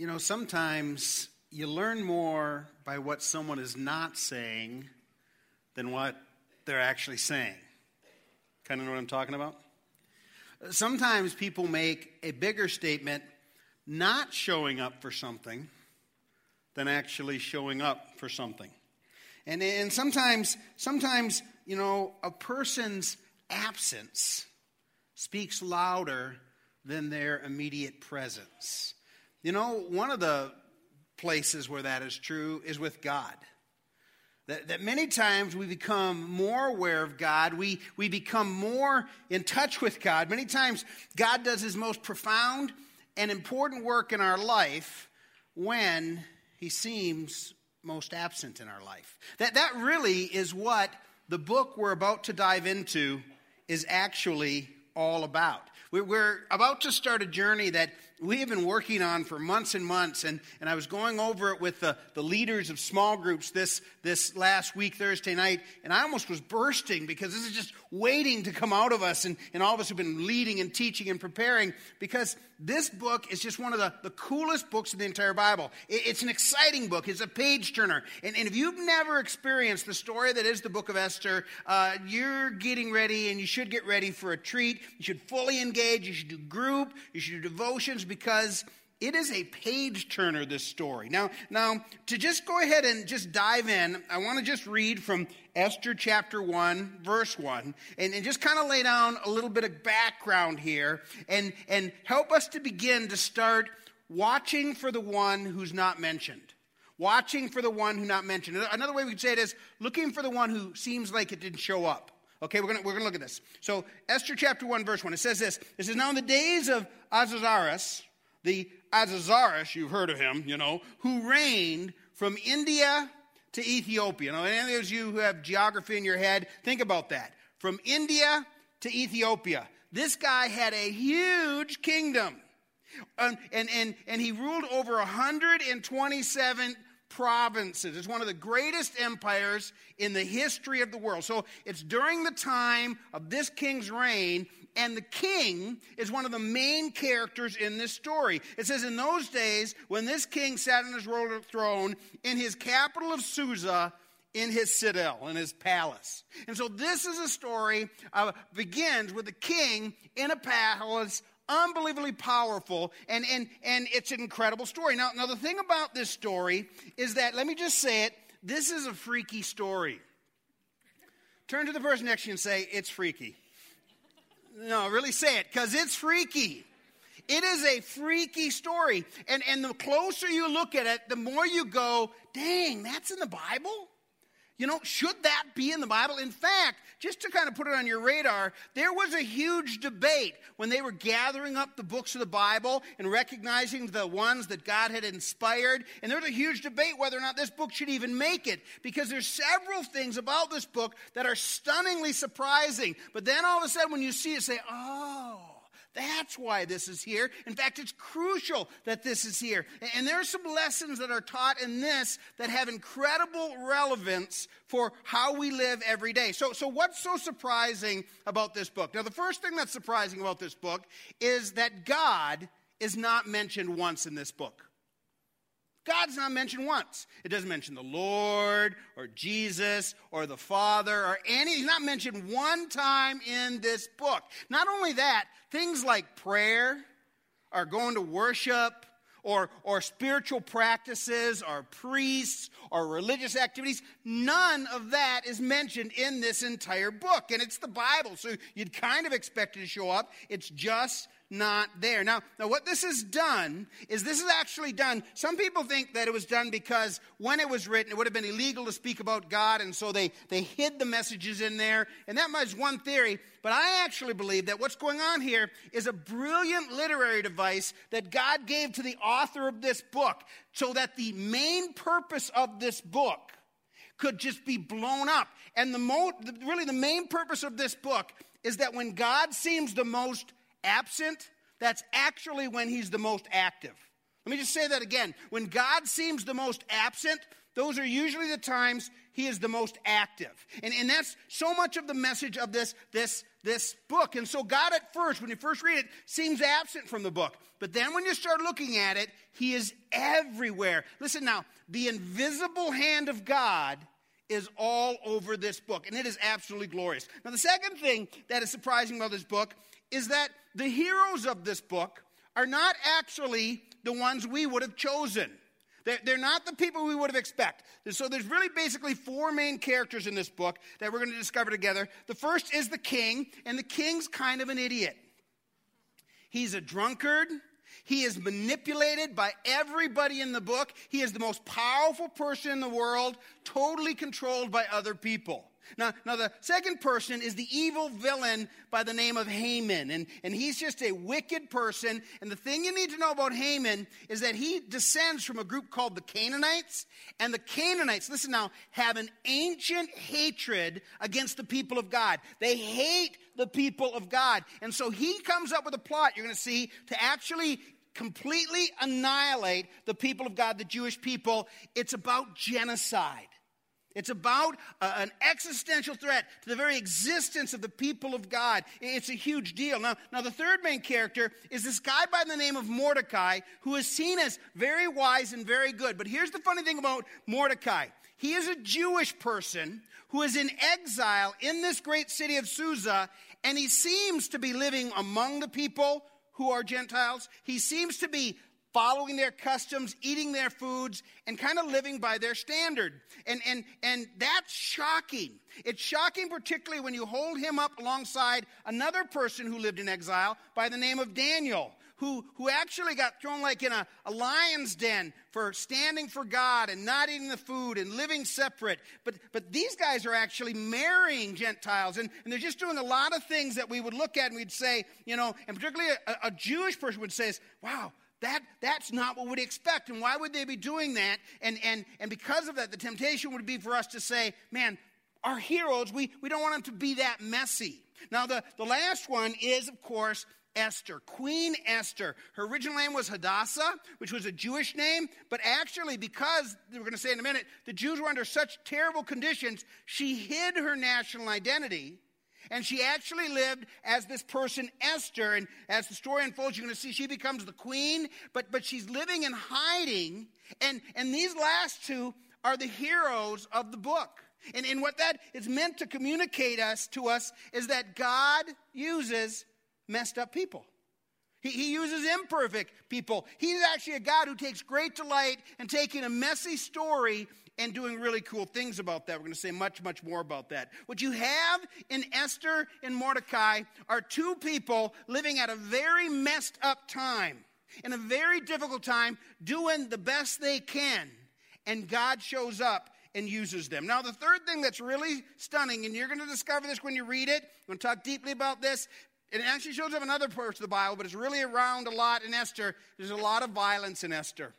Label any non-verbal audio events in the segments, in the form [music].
You know, sometimes you learn more by what someone is not saying than what they're actually saying. Kind of know what I'm talking about? Sometimes people make a bigger statement not showing up for something than actually showing up for something. And, and sometimes, sometimes, you know, a person's absence speaks louder than their immediate presence. You know, one of the places where that is true is with God. That, that many times we become more aware of God, we, we become more in touch with God. Many times God does his most profound and important work in our life when he seems most absent in our life. That, that really is what the book we're about to dive into is actually all about. We're about to start a journey that we have been working on for months and months, and, and I was going over it with the, the leaders of small groups this, this last week, Thursday night, and I almost was bursting because this is just waiting to come out of us, and, and all of us have been leading and teaching and preparing because this book is just one of the, the coolest books in the entire Bible. It, it's an exciting book, it's a page turner. And, and if you've never experienced the story that is the book of Esther, uh, you're getting ready and you should get ready for a treat. You should fully engage, you should do group, you should do devotions because it is a page turner this story. Now now to just go ahead and just dive in i want to just read from esther chapter 1 verse 1 and, and just kind of lay down a little bit of background here and and help us to begin to start watching for the one who's not mentioned. Watching for the one who not mentioned. Another way we could say it is looking for the one who seems like it didn't show up Okay, we're going we're gonna look at this. So, Esther chapter 1, verse 1, it says this. It says, Now in the days of Ahasuerus, the Ahasuerus, you've heard of him, you know, who reigned from India to Ethiopia. Now, any of those you who have geography in your head, think about that. From India to Ethiopia. This guy had a huge kingdom. And, and, and he ruled over 127 provinces. It's one of the greatest empires in the history of the world. So it's during the time of this king's reign, and the king is one of the main characters in this story. It says, In those days, when this king sat on his royal throne in his capital of Susa, in his citadel, in his palace. And so this is a story, uh, begins with the king in a palace unbelievably powerful, and, and, and it's an incredible story. Now, now, the thing about this story is that, let me just say it, this is a freaky story. Turn to the person next to you and say, It's freaky. No, really say it, because it's freaky. It is a freaky story. And, and the closer you look at it, the more you go, dang, that's in the Bible? You know, should that be in the Bible? In fact, just to kind of put it on your radar, there was a huge debate when they were gathering up the books of the Bible and recognizing the ones that God had inspired. And there was a huge debate whether or not this book should even make it because there's several things about this book that are stunningly surprising. But then all of a sudden, when you see it, say, oh, that's why this is here. In fact, it's crucial that this is here. And there are some lessons that are taught in this that have incredible relevance for how we live every day. So, so what's so surprising about this book? Now, the first thing that's surprising about this book is that God is not mentioned once in this book. God's not mentioned once. It doesn't mention the Lord or Jesus or the Father or any. He's not mentioned one time in this book. Not only that, things like prayer or going to worship or, or spiritual practices or priests or religious activities, none of that is mentioned in this entire book. And it's the Bible, so you'd kind of expect it to show up. It's just not there. Now, now what this has done is this is actually done. Some people think that it was done because when it was written, it would have been illegal to speak about God, and so they, they hid the messages in there. And that was one theory. But I actually believe that what's going on here is a brilliant literary device that God gave to the author of this book so that the main purpose of this book could just be blown up. And the mo- really the main purpose of this book is that when God seems the most absent, that's actually when he's the most active. Let me just say that again. When God seems the most absent, those are usually the times he is the most active. And, and that's so much of the message of this, this, this book. And so God at first, when you first read it, seems absent from the book. But then when you start looking at it, he is everywhere. Listen now, the invisible hand of God is all over this book, and it is absolutely glorious. Now, the second thing that is surprising about this book is that the heroes of this book are not actually the ones we would have chosen. They're, they're not the people we would have expected. So there's really basically four main characters in this book that we're going to discover together. The first is the king, and the king's kind of an idiot. He's a drunkard. He is manipulated by everybody in the book. He is the most powerful person in the world, totally controlled by other people. Now, now the second person is the evil villain by the name of Haman. And, and he's just a wicked person. And the thing you need to know about Haman is that he descends from a group called the Canaanites. And the Canaanites, listen now, have an ancient hatred against the people of God. They hate the people of God. And so he comes up with a plot, you're going to see, to actually completely annihilate the people of God, the Jewish people. It's about genocide. It's about uh, an existential threat to the very existence of the people of God. It's a huge deal. Now, now, the third main character is this guy by the name of Mordecai, who is seen as very wise and very good. But here's the funny thing about Mordecai he is a Jewish person who is in exile in this great city of Susa, and he seems to be living among the people who are Gentiles. He seems to be following their customs, eating their foods, and kind of living by their standard. And, and, and that's shocking. It's shocking, particularly when you hold him up alongside another person who lived in exile by the name of Daniel. Who, who actually got thrown like in a, a lion's den for standing for God and not eating the food and living separate. But, but these guys are actually marrying Gentiles and, and they're just doing a lot of things that we would look at and we'd say, you know, and particularly a, a Jewish person would say, wow, that, that's not what we'd expect. And why would they be doing that? And, and, and because of that, the temptation would be for us to say, man, our heroes, we, we don't want them to be that messy. Now, the, the last one is, of course, Esther, Queen Esther. Her original name was Hadassah, which was a Jewish name, but actually, because we're going to say in a minute, the Jews were under such terrible conditions, she hid her national identity and she actually lived as this person, Esther. And as the story unfolds, you're going to see she becomes the queen, but, but she's living in hiding. And, and these last two are the heroes of the book. And, and what that is meant to communicate us to us is that God uses messed up people. He, he uses imperfect people. He's actually a God who takes great delight in taking a messy story and doing really cool things about that. We're going to say much, much more about that. What you have in Esther and Mordecai are two people living at a very messed up time, in a very difficult time, doing the best they can. And God shows up and uses them. Now, the third thing that's really stunning, and you're going to discover this when you read it, I'm going to talk deeply about this. It actually shows up in other parts of the Bible, but it's really around a lot in Esther. There's a lot of violence in Esther.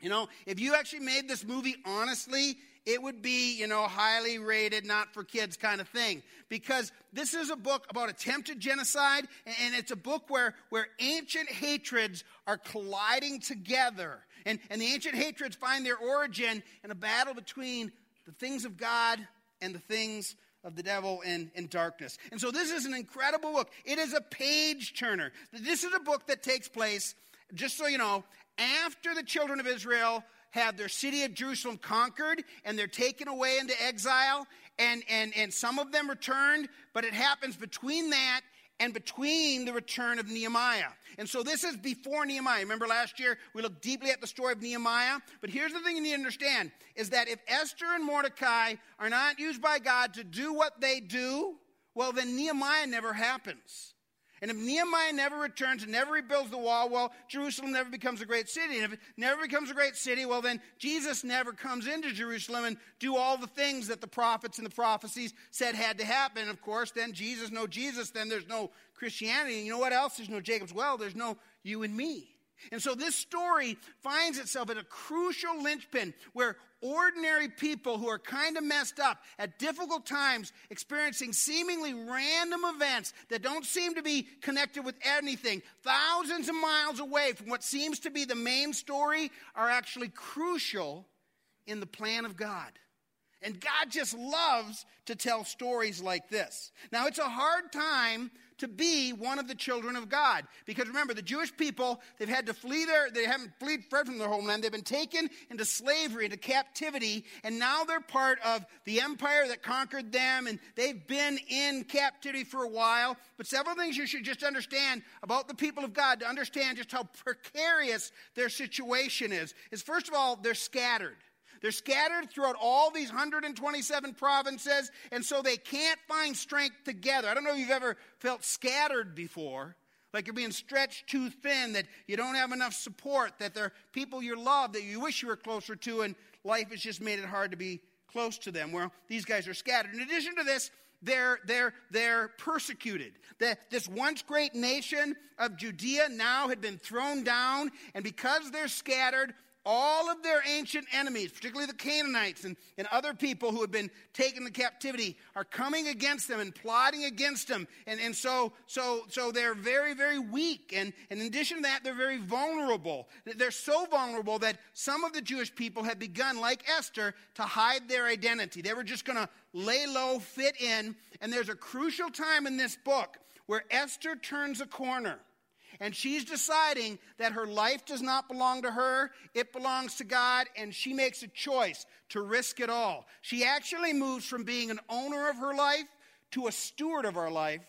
You know, if you actually made this movie honestly, it would be, you know, highly rated, not for kids kind of thing. Because this is a book about attempted genocide, and it's a book where, where ancient hatreds are colliding together. And, and the ancient hatreds find their origin in a battle between the things of God and the things of the devil and, and darkness. And so this is an incredible book. It is a page turner. This is a book that takes place, just so you know, after the children of Israel have their city of Jerusalem conquered and they're taken away into exile, and, and, and some of them returned, but it happens between that and between the return of Nehemiah. And so this is before Nehemiah. Remember last year we looked deeply at the story of Nehemiah? But here's the thing you need to understand is that if Esther and Mordecai are not used by God to do what they do, well, then Nehemiah never happens. And if Nehemiah never returns and never rebuilds the wall, well, Jerusalem never becomes a great city. And if it never becomes a great city, well, then Jesus never comes into Jerusalem and do all the things that the prophets and the prophecies said had to happen. And of course, then Jesus, no Jesus, then there's no Christianity. And you know what else? There's no Jacob's Well, there's no you and me. And so this story finds itself at a crucial linchpin where ordinary people who are kind of messed up at difficult times, experiencing seemingly random events that don't seem to be connected with anything, thousands of miles away from what seems to be the main story, are actually crucial in the plan of God. And God just loves to tell stories like this. Now, it's a hard time to be one of the children of God. Because remember, the Jewish people, they've had to flee their, they haven't fled, from their homeland. They've been taken into slavery, into captivity, and now they're part of the empire that conquered them, and they've been in captivity for a while. But several things you should just understand about the people of God to understand just how precarious their situation is. Is first of all, they're scattered. They're scattered throughout all these 127 provinces, and so they can't find strength together. I don't know if you've ever felt scattered before, like you're being stretched too thin, that you don't have enough support, that there are people you love that you wish you were closer to, and life has just made it hard to be close to them. Well, these guys are scattered. In addition to this, they're, they're, they're persecuted. The, this once great nation of Judea now had been thrown down, and because they're scattered, all of their ancient enemies, particularly the Canaanites and, and other people who had been taken to captivity, are coming against them and plotting against them. And, and so, so, so they're very, very weak. And, and in addition to that, they're very vulnerable. They're so vulnerable that some of the Jewish people have begun, like Esther, to hide their identity. They were just going to lay low, fit in. And there's a crucial time in this book where Esther turns a corner and she's deciding that her life does not belong to her, it belongs to God, and she makes a choice to risk it all. She actually moves from being an owner of her life to a steward of our life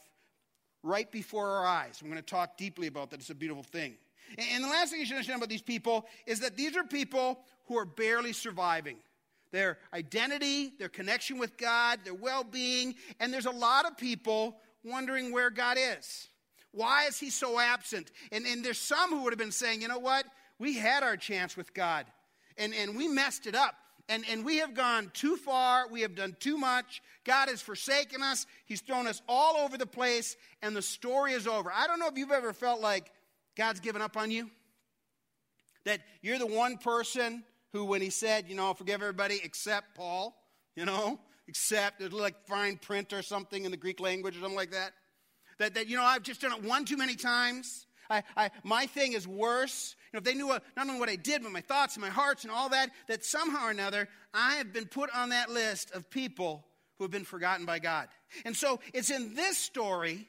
right before our eyes. I'm going to talk deeply about that. It's a beautiful thing. And the last thing you should understand about these people is that these are people who are barely surviving. Their identity, their connection with God, their well being, and there's a lot of people wondering where God is. Why is he so absent? And, and there's some who would have been saying, you know what? We had our chance with God and, and we messed it up. And, and we have gone too far. We have done too much. God has forsaken us. He's thrown us all over the place, and the story is over. I don't know if you've ever felt like God's given up on you. That you're the one person who, when he said, you know, forgive everybody except Paul, you know, [laughs] except, it's like fine print or something in the Greek language or something like that. That, that you know, I've just done it one too many times. I, I, my thing is worse. You know, if they knew what, not only what I did, but my thoughts and my hearts and all that, that somehow or another, I have been put on that list of people who have been forgotten by God. And so it's in this story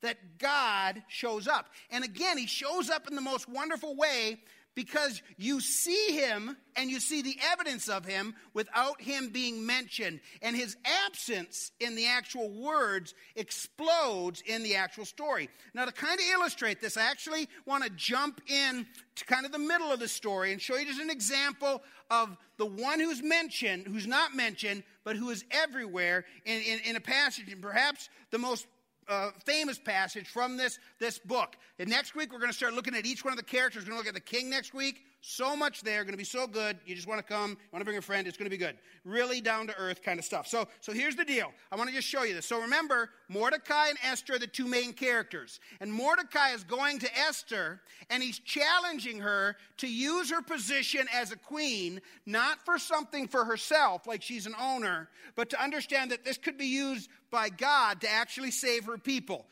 that God shows up. And again, he shows up in the most wonderful way because you see him and you see the evidence of him without him being mentioned. And his absence in the actual words explodes in the actual story. Now, to kind of illustrate this, I actually want to jump in to kind of the middle of the story and show you just an example of the one who's mentioned, who's not mentioned, but who is everywhere in, in, in a passage. And perhaps the most uh, famous passage from this, this book. And next week, we're going to start looking at each one of the characters. We're going to look at the king next week. So much there, going to be so good. You just want to come, you want to bring a friend, it's going to be good. Really down to earth kind of stuff. So, so here's the deal. I want to just show you this. So remember, Mordecai and Esther are the two main characters. And Mordecai is going to Esther, and he's challenging her to use her position as a queen, not for something for herself, like she's an owner, but to understand that this could be used by God to actually save her people.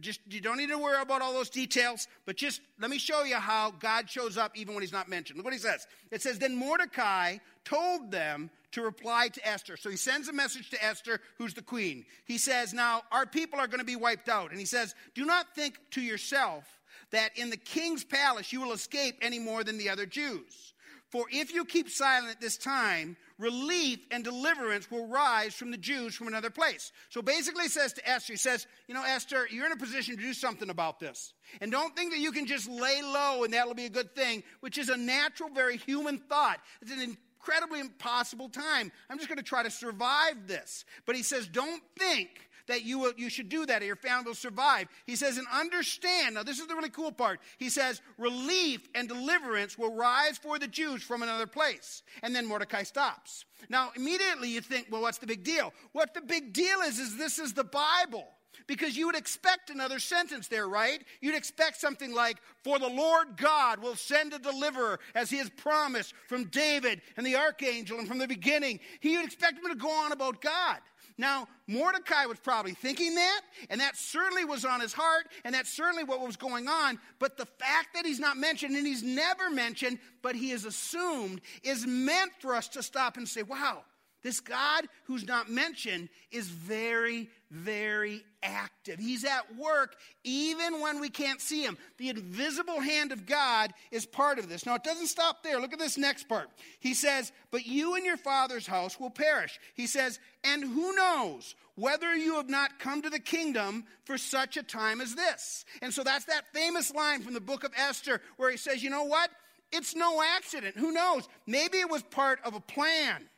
Just you don't need to worry about all those details, but just let me show you how God shows up even when he's not mentioned. Look what he says. It says, Then Mordecai told them to reply to Esther. So he sends a message to Esther, who's the queen. He says, Now our people are going to be wiped out. And he says, Do not think to yourself that in the king's palace you will escape any more than the other Jews. For if you keep silent at this time, relief and deliverance will rise from the Jews from another place. So basically, he says to Esther, he says, You know, Esther, you're in a position to do something about this. And don't think that you can just lay low and that'll be a good thing, which is a natural, very human thought. It's an incredibly impossible time. I'm just going to try to survive this. But he says, Don't think that you, will, you should do that or your family will survive. He says, and understand, now this is the really cool part. He says, relief and deliverance will rise for the Jews from another place. And then Mordecai stops. Now, immediately you think, well, what's the big deal? What the big deal is, is this is the Bible. Because you would expect another sentence there, right? You'd expect something like, For the Lord God will send a deliverer as he has promised from David and the archangel and from the beginning. He would expect him to go on about God. Now, Mordecai was probably thinking that, and that certainly was on his heart, and that's certainly what was going on. But the fact that he's not mentioned, and he's never mentioned, but he is assumed, is meant for us to stop and say, wow, this God who's not mentioned is very, very active. He's at work even when we can't see him. The invisible hand of God is part of this. Now, it doesn't stop there. Look at this next part. He says, But you and your father's house will perish. He says, And who knows whether you have not come to the kingdom for such a time as this? And so that's that famous line from the book of Esther where he says, You know what? It's no accident. Who knows? Maybe it was part of a plan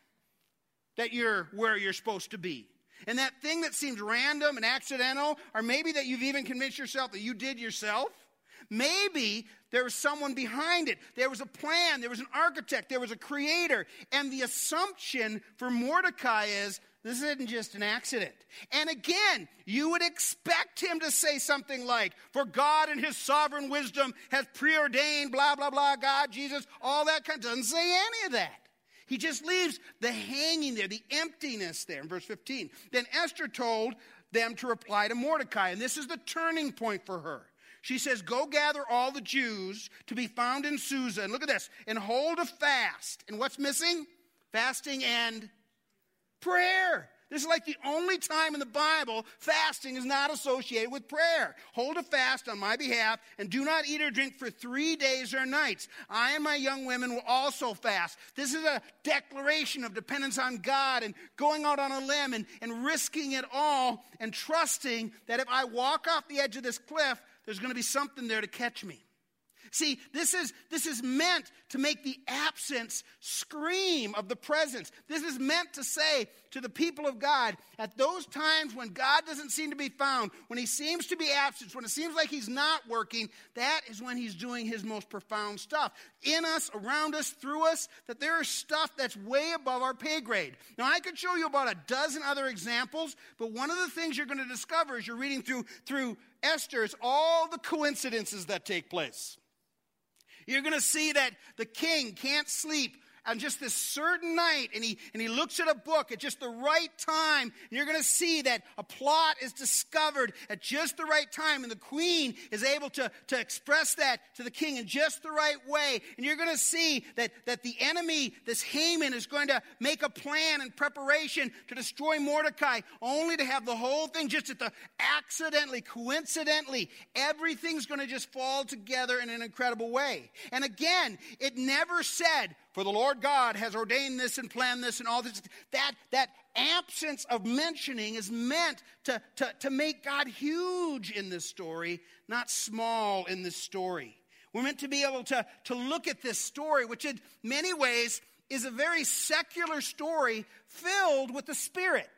that you're where you're supposed to be. And that thing that seems random and accidental, or maybe that you've even convinced yourself that you did yourself, maybe there was someone behind it. There was a plan, there was an architect, there was a creator. And the assumption for Mordecai is this isn't just an accident. And again, you would expect him to say something like, For God in his sovereign wisdom has preordained, blah, blah, blah, God, Jesus, all that kind. Doesn't say any of that. He just leaves the hanging there, the emptiness there in verse 15. Then Esther told them to reply to Mordecai, and this is the turning point for her. She says, Go gather all the Jews to be found in Susa, and look at this, and hold a fast. And what's missing? Fasting and prayer. This is like the only time in the Bible fasting is not associated with prayer. Hold a fast on my behalf and do not eat or drink for three days or nights. I and my young women will also fast. This is a declaration of dependence on God and going out on a limb and, and risking it all and trusting that if I walk off the edge of this cliff, there's going to be something there to catch me. See, this is, this is meant to make the absence scream of the presence. This is meant to say to the people of God, at those times when God doesn't seem to be found, when he seems to be absent, when it seems like he's not working, that is when he's doing his most profound stuff. In us, around us, through us, that there is stuff that's way above our pay grade. Now, I could show you about a dozen other examples, but one of the things you're going to discover as you're reading through, through Esther is all the coincidences that take place. You're going to see that the king can't sleep on just this certain night and he, and he looks at a book at just the right time and you're going to see that a plot is discovered at just the right time and the queen is able to, to express that to the king in just the right way. And you're going to see that, that the enemy this haman is going to make a plan and preparation to destroy mordecai only to have the whole thing just at the accidentally coincidentally everything's going to just fall together in an incredible way. And again it never said for the Lord God has ordained this and planned this and all this. That, that absence of mentioning is meant to, to, to make God huge in this story, not small in this story. We're meant to be able to, to look at this story, which in many ways is a very secular story filled with the Spirit.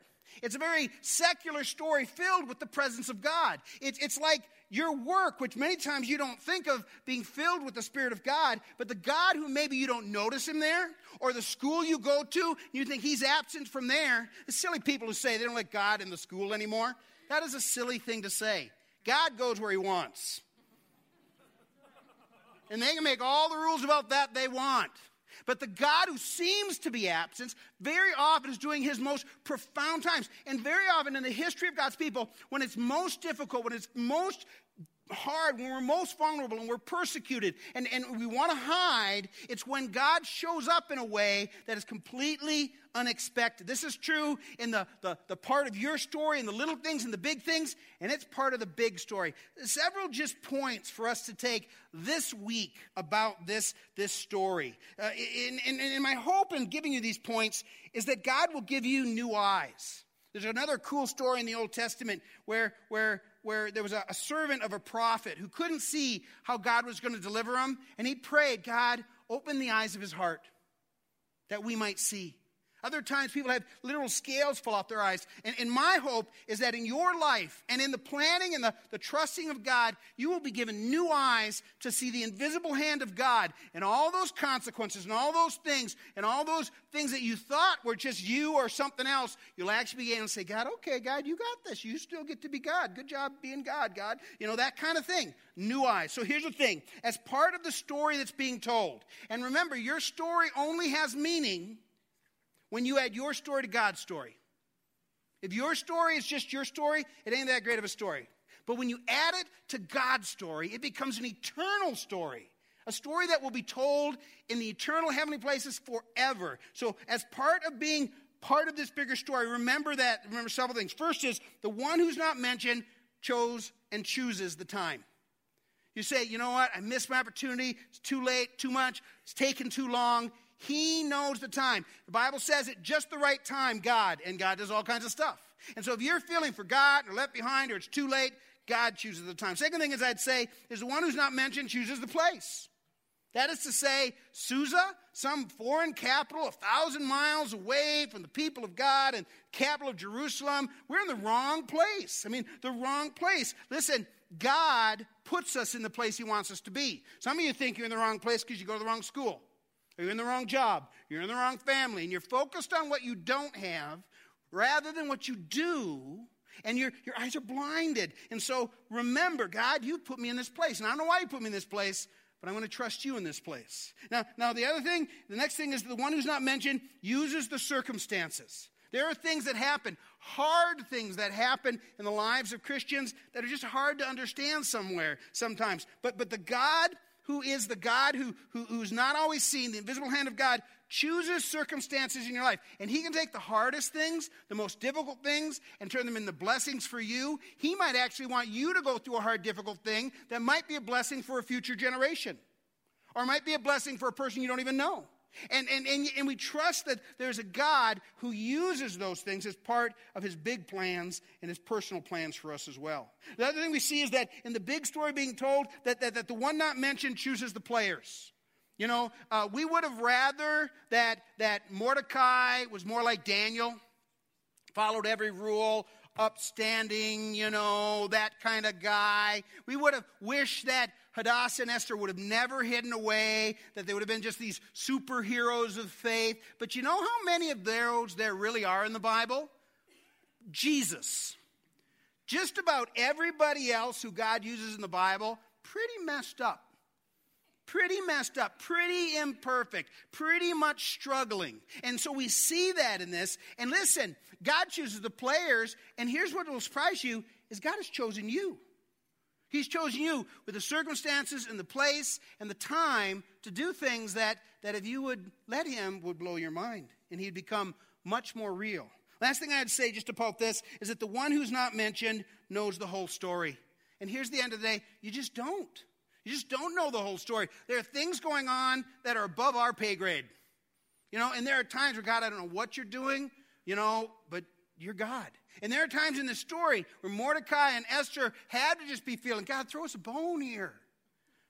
It's a very secular story filled with the presence of God. It, it's like your work, which many times you don't think of being filled with the Spirit of God, but the God who maybe you don't notice him there, or the school you go to, you think he's absent from there. The silly people who say they don't like God in the school anymore. That is a silly thing to say. God goes where he wants. And they can make all the rules about that they want. But the God who seems to be absent very often is doing his most profound times. And very often in the history of God's people, when it's most difficult, when it's most hard, when we're most vulnerable and we're persecuted and, and we want to hide, it's when God shows up in a way that is completely unexpected. This is true in the, the, the part of your story and the little things and the big things, and it's part of the big story. Several just points for us to take this week about this, this story. Uh, and, and, and my hope in giving you these points is that God will give you new eyes. There's another cool story in the Old Testament where, where where there was a, a servant of a prophet who couldn't see how God was going to deliver him. And he prayed, God, open the eyes of his heart that we might see. Other times, people have literal scales fall off their eyes. And, and my hope is that in your life and in the planning and the, the trusting of God, you will be given new eyes to see the invisible hand of God and all those consequences and all those things and all those things that you thought were just you or something else. You'll actually begin to say, God, okay, God, you got this. You still get to be God. Good job being God, God. You know, that kind of thing. New eyes. So here's the thing as part of the story that's being told, and remember, your story only has meaning when you add your story to God's story. If your story is just your story, it ain't that great of a story. But when you add it to God's story, it becomes an eternal story. A story that will be told in the eternal heavenly places forever. So, as part of being part of this bigger story, remember that, remember several things. First is the one who's not mentioned chose and chooses the time. You say, you know what, I missed my opportunity, it's too late, too much, it's taken too long. He knows the time. The Bible says at just the right time, God, and God does all kinds of stuff. And so if you're feeling forgotten or left behind or it's too late, God chooses the time. Second thing is I'd say is the one who's not mentioned chooses the place. That is to say, Susa, some foreign capital a thousand miles away from the people of God and capital of Jerusalem, we're in the wrong place. I mean, the wrong place. Listen, God puts us in the place He wants us to be. Some of you think you're in the wrong place because you go to the wrong school, you're in the wrong job, you're in the wrong family, and you're focused on what you don't have rather than what you do and your, your eyes are blinded. And so remember, God, you put me in this place. And I don't know why you put me in this place, but I'm going to trust you in this place. Now, now the other thing, the next thing is the one who's not mentioned uses the circumstances. There are things that happen, hard things that happen in the lives of Christians that are just hard to understand somewhere sometimes. But, but the God who is the God who, who, who's not always seen, the invisible hand of God, chooses circumstances in your life. And He can take the hardest things, the most difficult things, and turn them into blessings for you. He might actually want you to go through a hard, difficult thing that might be a blessing for a future generation, or might be a blessing for a person you don't even know. And, and, and, and, we trust that there's a God who uses those things as part of his big plans and his personal plans for us as well. The other thing we see is that in the big story being told, that, that, that the one not mentioned chooses the players. You know, uh, we would have rather that, that Mordecai was more like Daniel, followed every rule, upstanding, you know, that kind of guy. We would have wished that Hadassah and Esther would have never hidden away, that they would have been just these superheroes of faith. But you know how many of those there really are in the Bible? Jesus. Just about everybody else who God uses in the Bible, pretty messed up. Pretty messed up, pretty imperfect, pretty much struggling. And so we see that in this. And listen, God chooses the players, and here's what will surprise you is God has chosen you. He's chosen you with the circumstances and the place and the time to do things that, that if you would let Him, would blow your mind. And He'd become much more real. Last thing I'd say just to about this is that the one who's not mentioned knows the whole story. And here's the end of the day you just don't. You just don't know the whole story. There are things going on that are above our pay grade. You know, and there are times where, God, I don't know what you're doing, you know, but you're God. And there are times in the story where Mordecai and Esther had to just be feeling, God, throw us a bone here.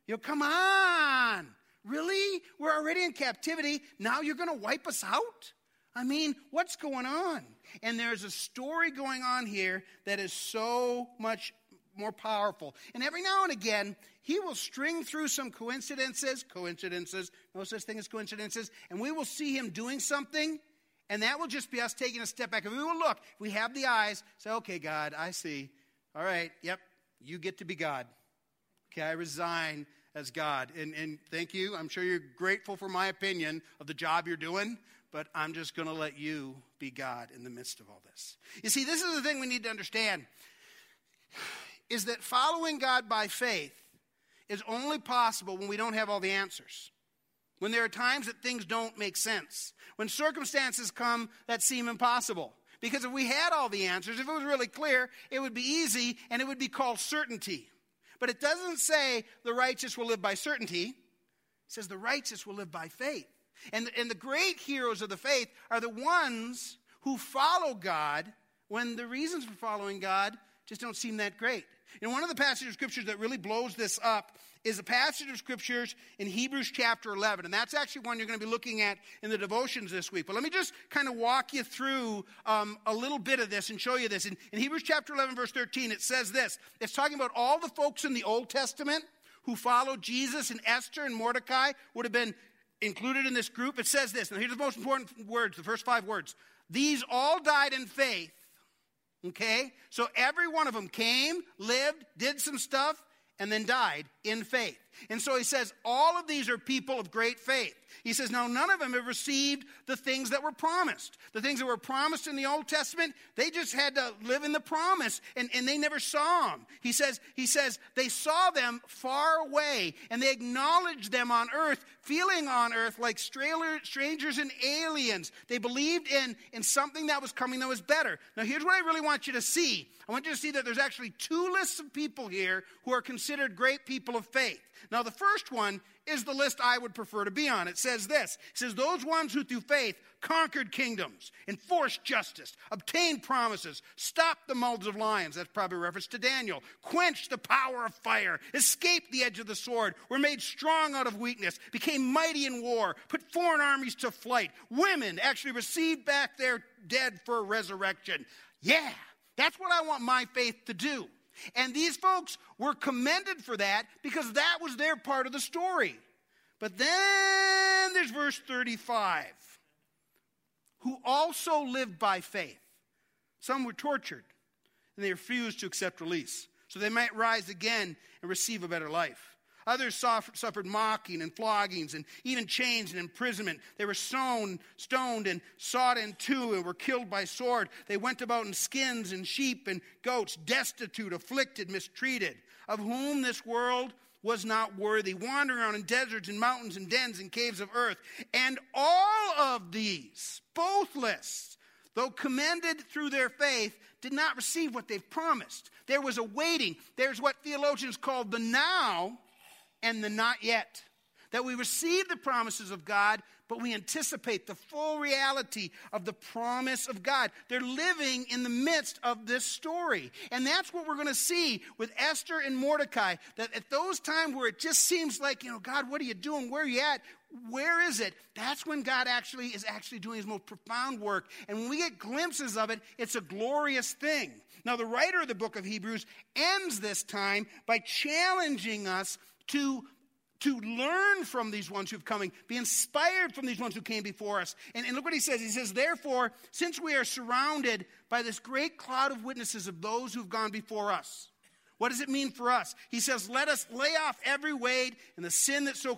You know, come on. Really? We're already in captivity. Now you're going to wipe us out? I mean, what's going on? And there's a story going on here that is so much more powerful. And every now and again, he will string through some coincidences, coincidences, no such thing as coincidences, and we will see him doing something and that will just be us taking a step back. And we will look, we have the eyes, say, okay, God, I see. All right, yep, you get to be God. Okay, I resign as God. And, and thank you. I'm sure you're grateful for my opinion of the job you're doing, but I'm just going to let you be God in the midst of all this. You see, this is the thing we need to understand is that following God by faith is only possible when we don't have all the answers when there are times that things don't make sense, when circumstances come that seem impossible. Because if we had all the answers, if it was really clear, it would be easy and it would be called certainty. But it doesn't say the righteous will live by certainty, it says the righteous will live by faith. And, and the great heroes of the faith are the ones who follow God when the reasons for following God just don't seem that great. Know, one of the passages of scriptures that really blows this up is a passage of scriptures in Hebrews chapter 11. And that's actually one you're going to be looking at in the devotions this week. But let me just kind of walk you through um, a little bit of this and show you this. In, in Hebrews chapter 11, verse 13, it says this it's talking about all the folks in the Old Testament who followed Jesus, and Esther and Mordecai would have been included in this group. It says this. Now, here's the most important words, the first five words. These all died in faith. Okay? So every one of them came, lived, did some stuff, and then died in faith. And so he says, all of these are people of great faith. He says, now none of them have received the things that were promised. The things that were promised in the Old Testament, they just had to live in the promise and, and they never saw them. He says, he says, they saw them far away and they acknowledged them on earth, feeling on earth like strangers and aliens. They believed in, in something that was coming that was better. Now here's what I really want you to see. I want you to see that there's actually two lists of people here who are considered great people of faith. Now, the first one is the list I would prefer to be on. It says this It says, Those ones who through faith conquered kingdoms, enforced justice, obtained promises, stopped the mouths of lions. That's probably a reference to Daniel. Quenched the power of fire, escaped the edge of the sword, were made strong out of weakness, became mighty in war, put foreign armies to flight. Women actually received back their dead for resurrection. Yeah, that's what I want my faith to do. And these folks were commended for that because that was their part of the story. But then there's verse 35 who also lived by faith. Some were tortured and they refused to accept release so they might rise again and receive a better life. Others suffered mocking and floggings and even chains and imprisonment. They were sown, stoned and sawed in two and were killed by sword. They went about in skins and sheep and goats, destitute, afflicted, mistreated, of whom this world was not worthy, wandering around in deserts and mountains and dens and caves of earth. And all of these, both lists, though commended through their faith, did not receive what they've promised. There was a waiting. There's what theologians call the now and the not yet. That we receive the promises of God, but we anticipate the full reality of the promise of God. They're living in the midst of this story. And that's what we're going to see with Esther and Mordecai. That at those times where it just seems like, you know, God, what are you doing? Where are you at? Where is it? That's when God actually is actually doing his most profound work. And when we get glimpses of it, it's a glorious thing. Now, the writer of the book of Hebrews ends this time by challenging us to to learn from these ones who've coming, be inspired from these ones who came before us. And, and, look what he says. He says, Therefore, since we are surrounded by this great cloud of witnesses of those who've gone before us, what does it mean for us? He says, Let us lay off every weight and the sin that so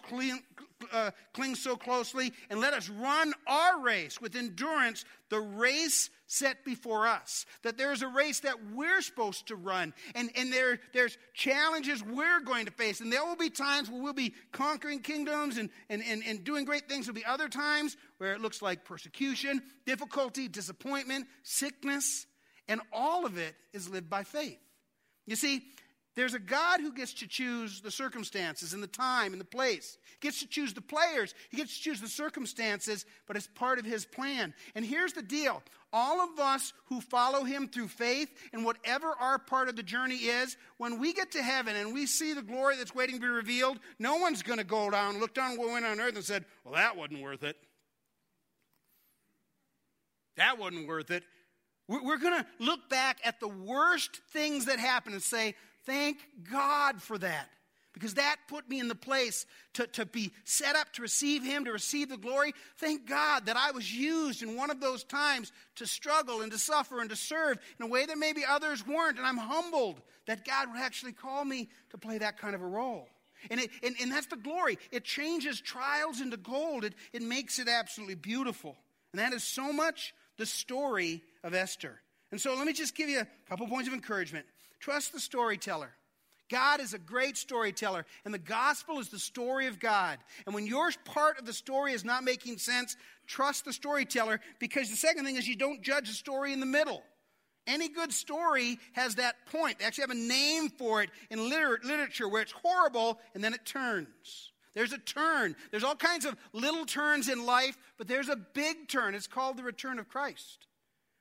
uh, clings so closely, and let us run our race with endurance, the race set before us. That there's a race that we're supposed to run, and, and there, there's challenges we're going to face. And there will be times where we'll be conquering kingdoms and, and, and, and doing great things. There'll be other times where it looks like persecution, difficulty, disappointment, sickness, and all of it is lived by faith. You see, there's a God who gets to choose the circumstances and the time and the place. He gets to choose the players. He gets to choose the circumstances, but it's part of his plan. And here's the deal all of us who follow him through faith and whatever our part of the journey is, when we get to heaven and we see the glory that's waiting to be revealed, no one's going to go down, look down what went on earth and said, Well, that wasn't worth it. That wasn't worth it. We're going to look back at the worst things that happened and say, Thank God for that. Because that put me in the place to, to be set up to receive Him, to receive the glory. Thank God that I was used in one of those times to struggle and to suffer and to serve in a way that maybe others weren't. And I'm humbled that God would actually call me to play that kind of a role. And, it, and, and that's the glory. It changes trials into gold, it, it makes it absolutely beautiful. And that is so much the story of Esther. And so let me just give you a couple points of encouragement. Trust the storyteller. God is a great storyteller, and the gospel is the story of God. And when your part of the story is not making sense, trust the storyteller because the second thing is you don't judge a story in the middle. Any good story has that point. They actually have a name for it in liter- literature where it's horrible and then it turns. There's a turn. There's all kinds of little turns in life, but there's a big turn. It's called the return of Christ,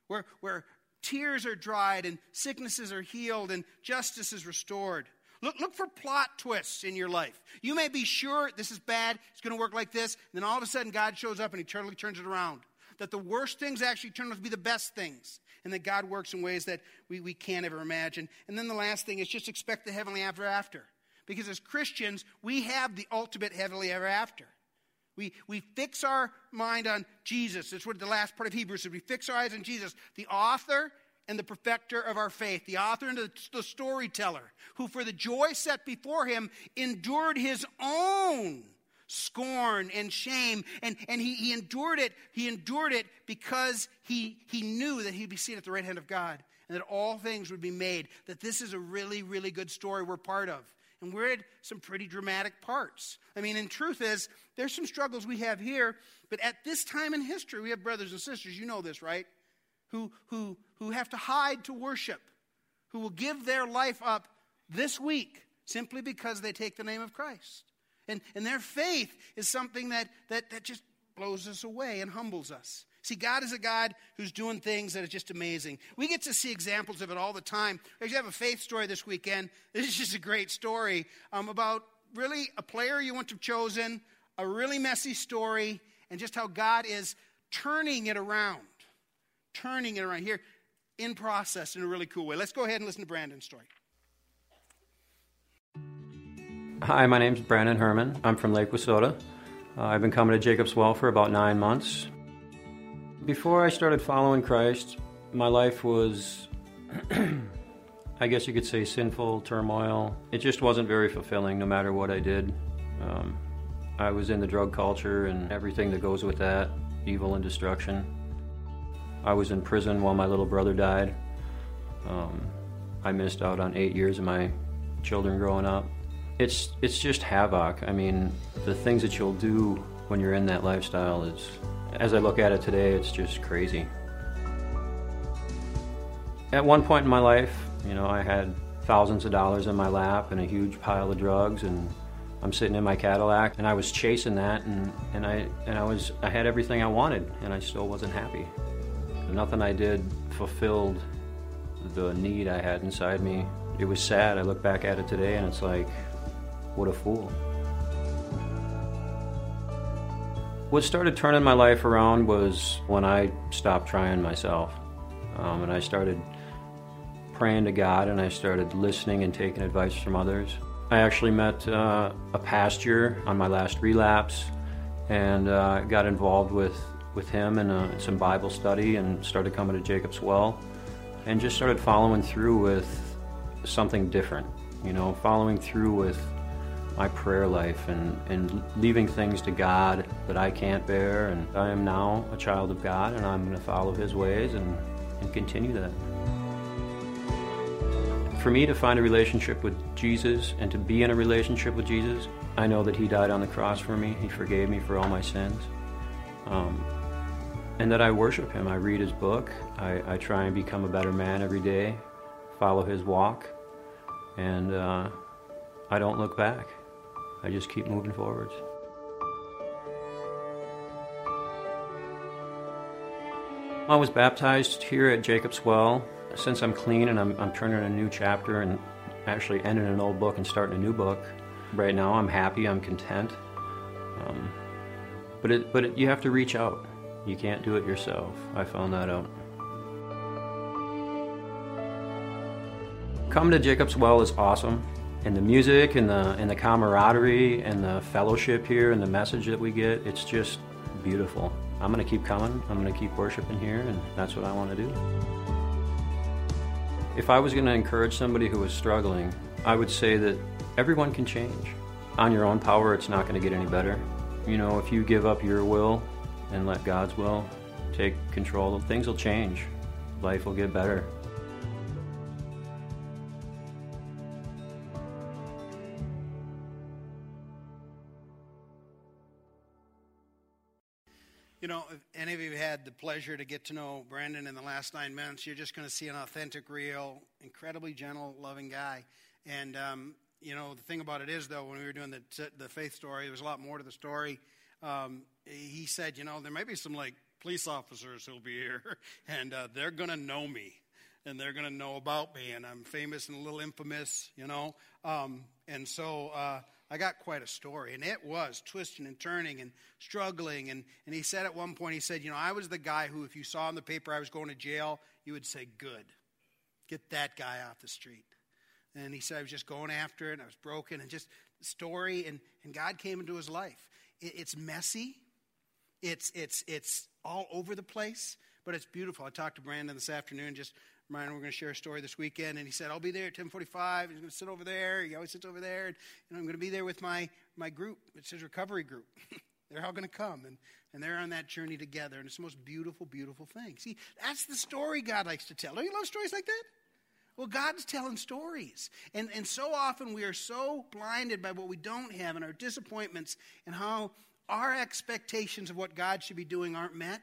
where, where tears are dried and sicknesses are healed and justice is restored. Look, look for plot twists in your life. You may be sure this is bad, it's going to work like this, and then all of a sudden God shows up and he totally turns it around. That the worst things actually turn out to be the best things, and that God works in ways that we, we can't ever imagine. And then the last thing is just expect the heavenly ever after. Because as Christians, we have the ultimate heavenly ever after. We, we fix our mind on Jesus. That's what the last part of Hebrews says. We fix our eyes on Jesus, the author and the perfecter of our faith, the author and the storyteller, who for the joy set before him endured his own scorn and shame. And, and he, he endured it. He endured it because he, he knew that he'd be seen at the right hand of God and that all things would be made. That this is a really, really good story we're part of. And we're at some pretty dramatic parts. I mean, in truth is, there's some struggles we have here, but at this time in history, we have brothers and sisters, you know this, right? Who, who, who have to hide to worship, who will give their life up this week simply because they take the name of Christ. And, and their faith is something that, that, that just blows us away and humbles us. See, God is a God who's doing things that are just amazing. We get to see examples of it all the time. Actually have a faith story this weekend. [laughs] This is just a great story um, about really a player you wouldn't have chosen, a really messy story, and just how God is turning it around. Turning it around here in process in a really cool way. Let's go ahead and listen to Brandon's story. Hi, my name's Brandon Herman. I'm from Lake Wissota. Uh, I've been coming to Jacob's Well for about nine months. Before I started following Christ, my life was, [clears throat] I guess you could say, sinful turmoil. It just wasn't very fulfilling no matter what I did. Um, I was in the drug culture and everything that goes with that evil and destruction. I was in prison while my little brother died. Um, I missed out on eight years of my children growing up it's it's just havoc. I mean, the things that you'll do when you're in that lifestyle is, as I look at it today, it's just crazy. At one point in my life, you know, I had thousands of dollars in my lap and a huge pile of drugs, and I'm sitting in my Cadillac, and I was chasing that, and, and I and I was I had everything I wanted, and I still wasn't happy. Nothing I did fulfilled the need I had inside me. It was sad. I look back at it today, and it's like what a fool. What started turning my life around was when I stopped trying myself. Um, and I started praying to God and I started listening and taking advice from others. I actually met uh, a pastor on my last relapse and uh, got involved with, with him in a, some Bible study and started coming to Jacob's Well and just started following through with something different, you know, following through with my prayer life and, and leaving things to God that I can't bear. And I am now a child of God and I'm going to follow His ways and, and continue that. For me to find a relationship with Jesus and to be in a relationship with Jesus, I know that He died on the cross for me. He forgave me for all my sins. Um, and that I worship Him. I read His book. I, I, try and become a better man every day, follow His walk, and uh, I don't look back. I just keep moving forwards. I was baptized here at Jacob's Well. Since I'm clean and I'm, I'm turning a new chapter and actually ending an old book and starting a new book, right now I'm happy, I'm content. Um, but it, but it, you have to reach out. You can't do it yourself. I found that out. Coming to Jacob's Well is awesome and the music and the and the camaraderie and the fellowship here and the message that we get it's just beautiful. I'm going to keep coming. I'm going to keep worshiping here and that's what i want to do. If i was going to encourage somebody who was struggling i would say that everyone can change. On your own power it's not going to get any better. You know if you give up your will and let god's will take control things will change. Life will get better any of you had the pleasure to get to know Brandon in the last nine months, you're just going to see an authentic, real, incredibly gentle, loving guy. And, um, you know, the thing about it is, though, when we were doing the, the faith story, there was a lot more to the story. Um, he said, you know, there may be some, like, police officers who'll be here, [laughs] and uh, they're going to know me and they're going to know about me, and I'm famous and a little infamous, you know. Um, and so uh, I got quite a story, and it was twisting and turning and struggling. And, and he said at one point, he said, You know, I was the guy who, if you saw in the paper I was going to jail, you would say, Good. Get that guy off the street. And he said, I was just going after it, and I was broken, and just story, and, and God came into his life. It, it's messy, it's, it's, it's all over the place, but it's beautiful. I talked to Brandon this afternoon, just Ryan, we're going to share a story this weekend, and he said, I'll be there at 1045. He's going to sit over there. He always sits over there. And, and I'm going to be there with my, my group. It's his recovery group. [laughs] they're all going to come, and, and they're on that journey together. And it's the most beautiful, beautiful thing. See, that's the story God likes to tell. Don't you love stories like that? Well, God's telling stories. And, and so often we are so blinded by what we don't have and our disappointments and how our expectations of what God should be doing aren't met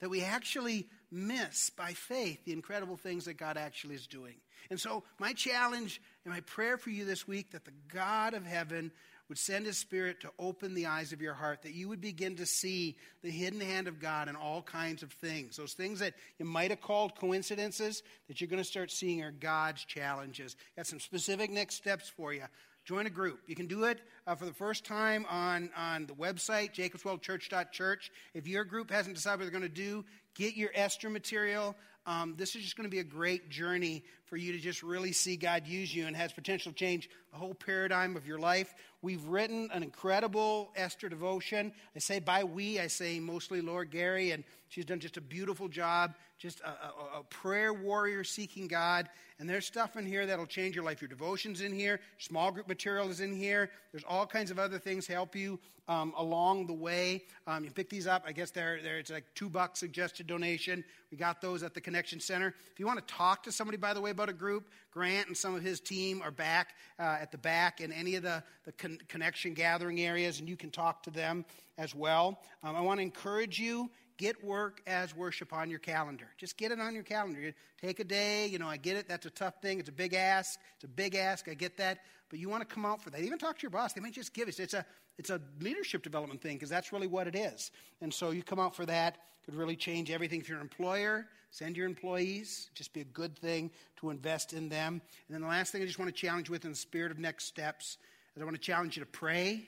that we actually miss by faith the incredible things that God actually is doing. And so, my challenge and my prayer for you this week that the God of heaven would send his spirit to open the eyes of your heart, that you would begin to see the hidden hand of God in all kinds of things. Those things that you might have called coincidences, that you're going to start seeing are God's challenges. Got some specific next steps for you. Join a group. You can do it uh, for the first time on, on the website, jacobswellchurch.church. If your group hasn't decided what they're going to do, get your Esther material. Um, this is just going to be a great journey for you to just really see God use you and has potential to change the whole paradigm of your life. We've written an incredible Esther devotion. I say by we, I say mostly Lord Gary, and she's done just a beautiful job, just a, a, a prayer warrior seeking God. And there's stuff in here that'll change your life. Your devotion's in here, small group material is in here. There's all kinds of other things help you um, along the way. Um, you pick these up. I guess they're, they're, it's like two bucks suggested donation. We got those at the Connection Center. If you want to talk to somebody, by the way, about a group, Grant and some of his team are back uh, at the back in any of the, the con- connection gathering areas, and you can talk to them as well. Um, I want to encourage you get work as worship on your calendar. Just get it on your calendar. Take a day. You know, I get it. That's a tough thing. It's a big ask. It's a big ask. I get that. But you want to come out for that. Even talk to your boss. They might just give it. It's a, it's a leadership development thing because that's really what it is. And so you come out for that. Could really change everything for your employer. Send your employees. Just be a good thing to invest in them. And then the last thing I just want to challenge with in the spirit of next steps is I want to challenge you to pray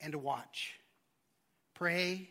and to watch. Pray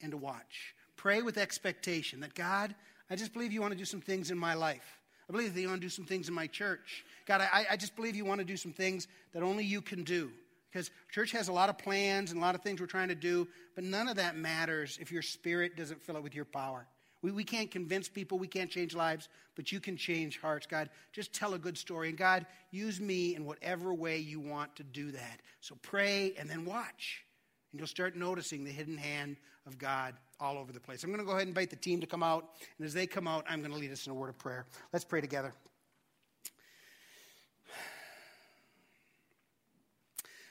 and to watch. Pray with expectation that God, I just believe you want to do some things in my life. I believe that you want to do some things in my church. God, I, I just believe you want to do some things that only you can do. Because church has a lot of plans and a lot of things we're trying to do, but none of that matters if your spirit doesn't fill it with your power. We, we can't convince people, we can't change lives, but you can change hearts. God, just tell a good story. And God, use me in whatever way you want to do that. So pray and then watch. And you'll start noticing the hidden hand of God all over the place. I'm going to go ahead and invite the team to come out. And as they come out, I'm going to lead us in a word of prayer. Let's pray together.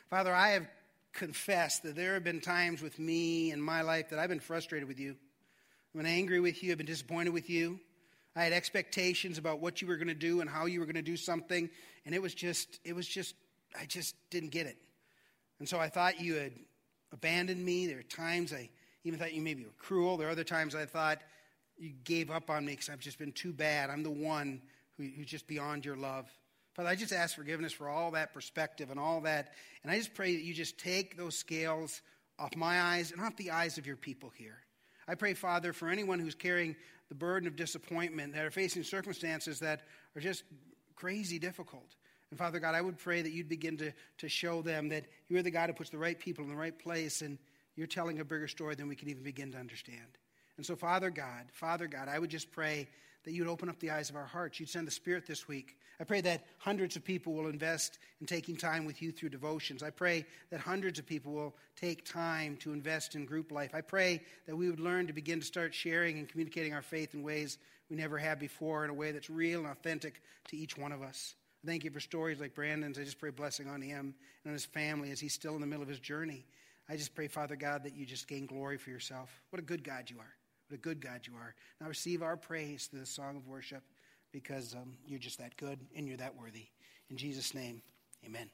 Father, I have confessed that there have been times with me in my life that I've been frustrated with you. I've been angry with you. I've been disappointed with you. I had expectations about what you were going to do and how you were going to do something, and it was just, it was just, I just didn't get it. And so I thought you had abandoned me. There are times I even thought you maybe were cruel. There are other times I thought you gave up on me because I've just been too bad. I'm the one who, who's just beyond your love. Father, I just ask forgiveness for all that perspective and all that. And I just pray that you just take those scales off my eyes and off the eyes of your people here. I pray, Father, for anyone who's carrying the burden of disappointment, that are facing circumstances that are just crazy difficult. And Father God, I would pray that you'd begin to, to show them that you're the God who puts the right people in the right place and you're telling a bigger story than we can even begin to understand. And so, Father God, Father God, I would just pray that you'd open up the eyes of our hearts. You'd send the Spirit this week. I pray that hundreds of people will invest in taking time with you through devotions. I pray that hundreds of people will take time to invest in group life. I pray that we would learn to begin to start sharing and communicating our faith in ways we never have before, in a way that's real and authentic to each one of us. Thank you for stories like Brandon's. I just pray blessing on him and on his family as he's still in the middle of his journey. I just pray, Father God, that you just gain glory for yourself. What a good God you are. What a good God you are. Now receive our praise through the song of worship because um, you're just that good and you're that worthy. In Jesus' name, amen.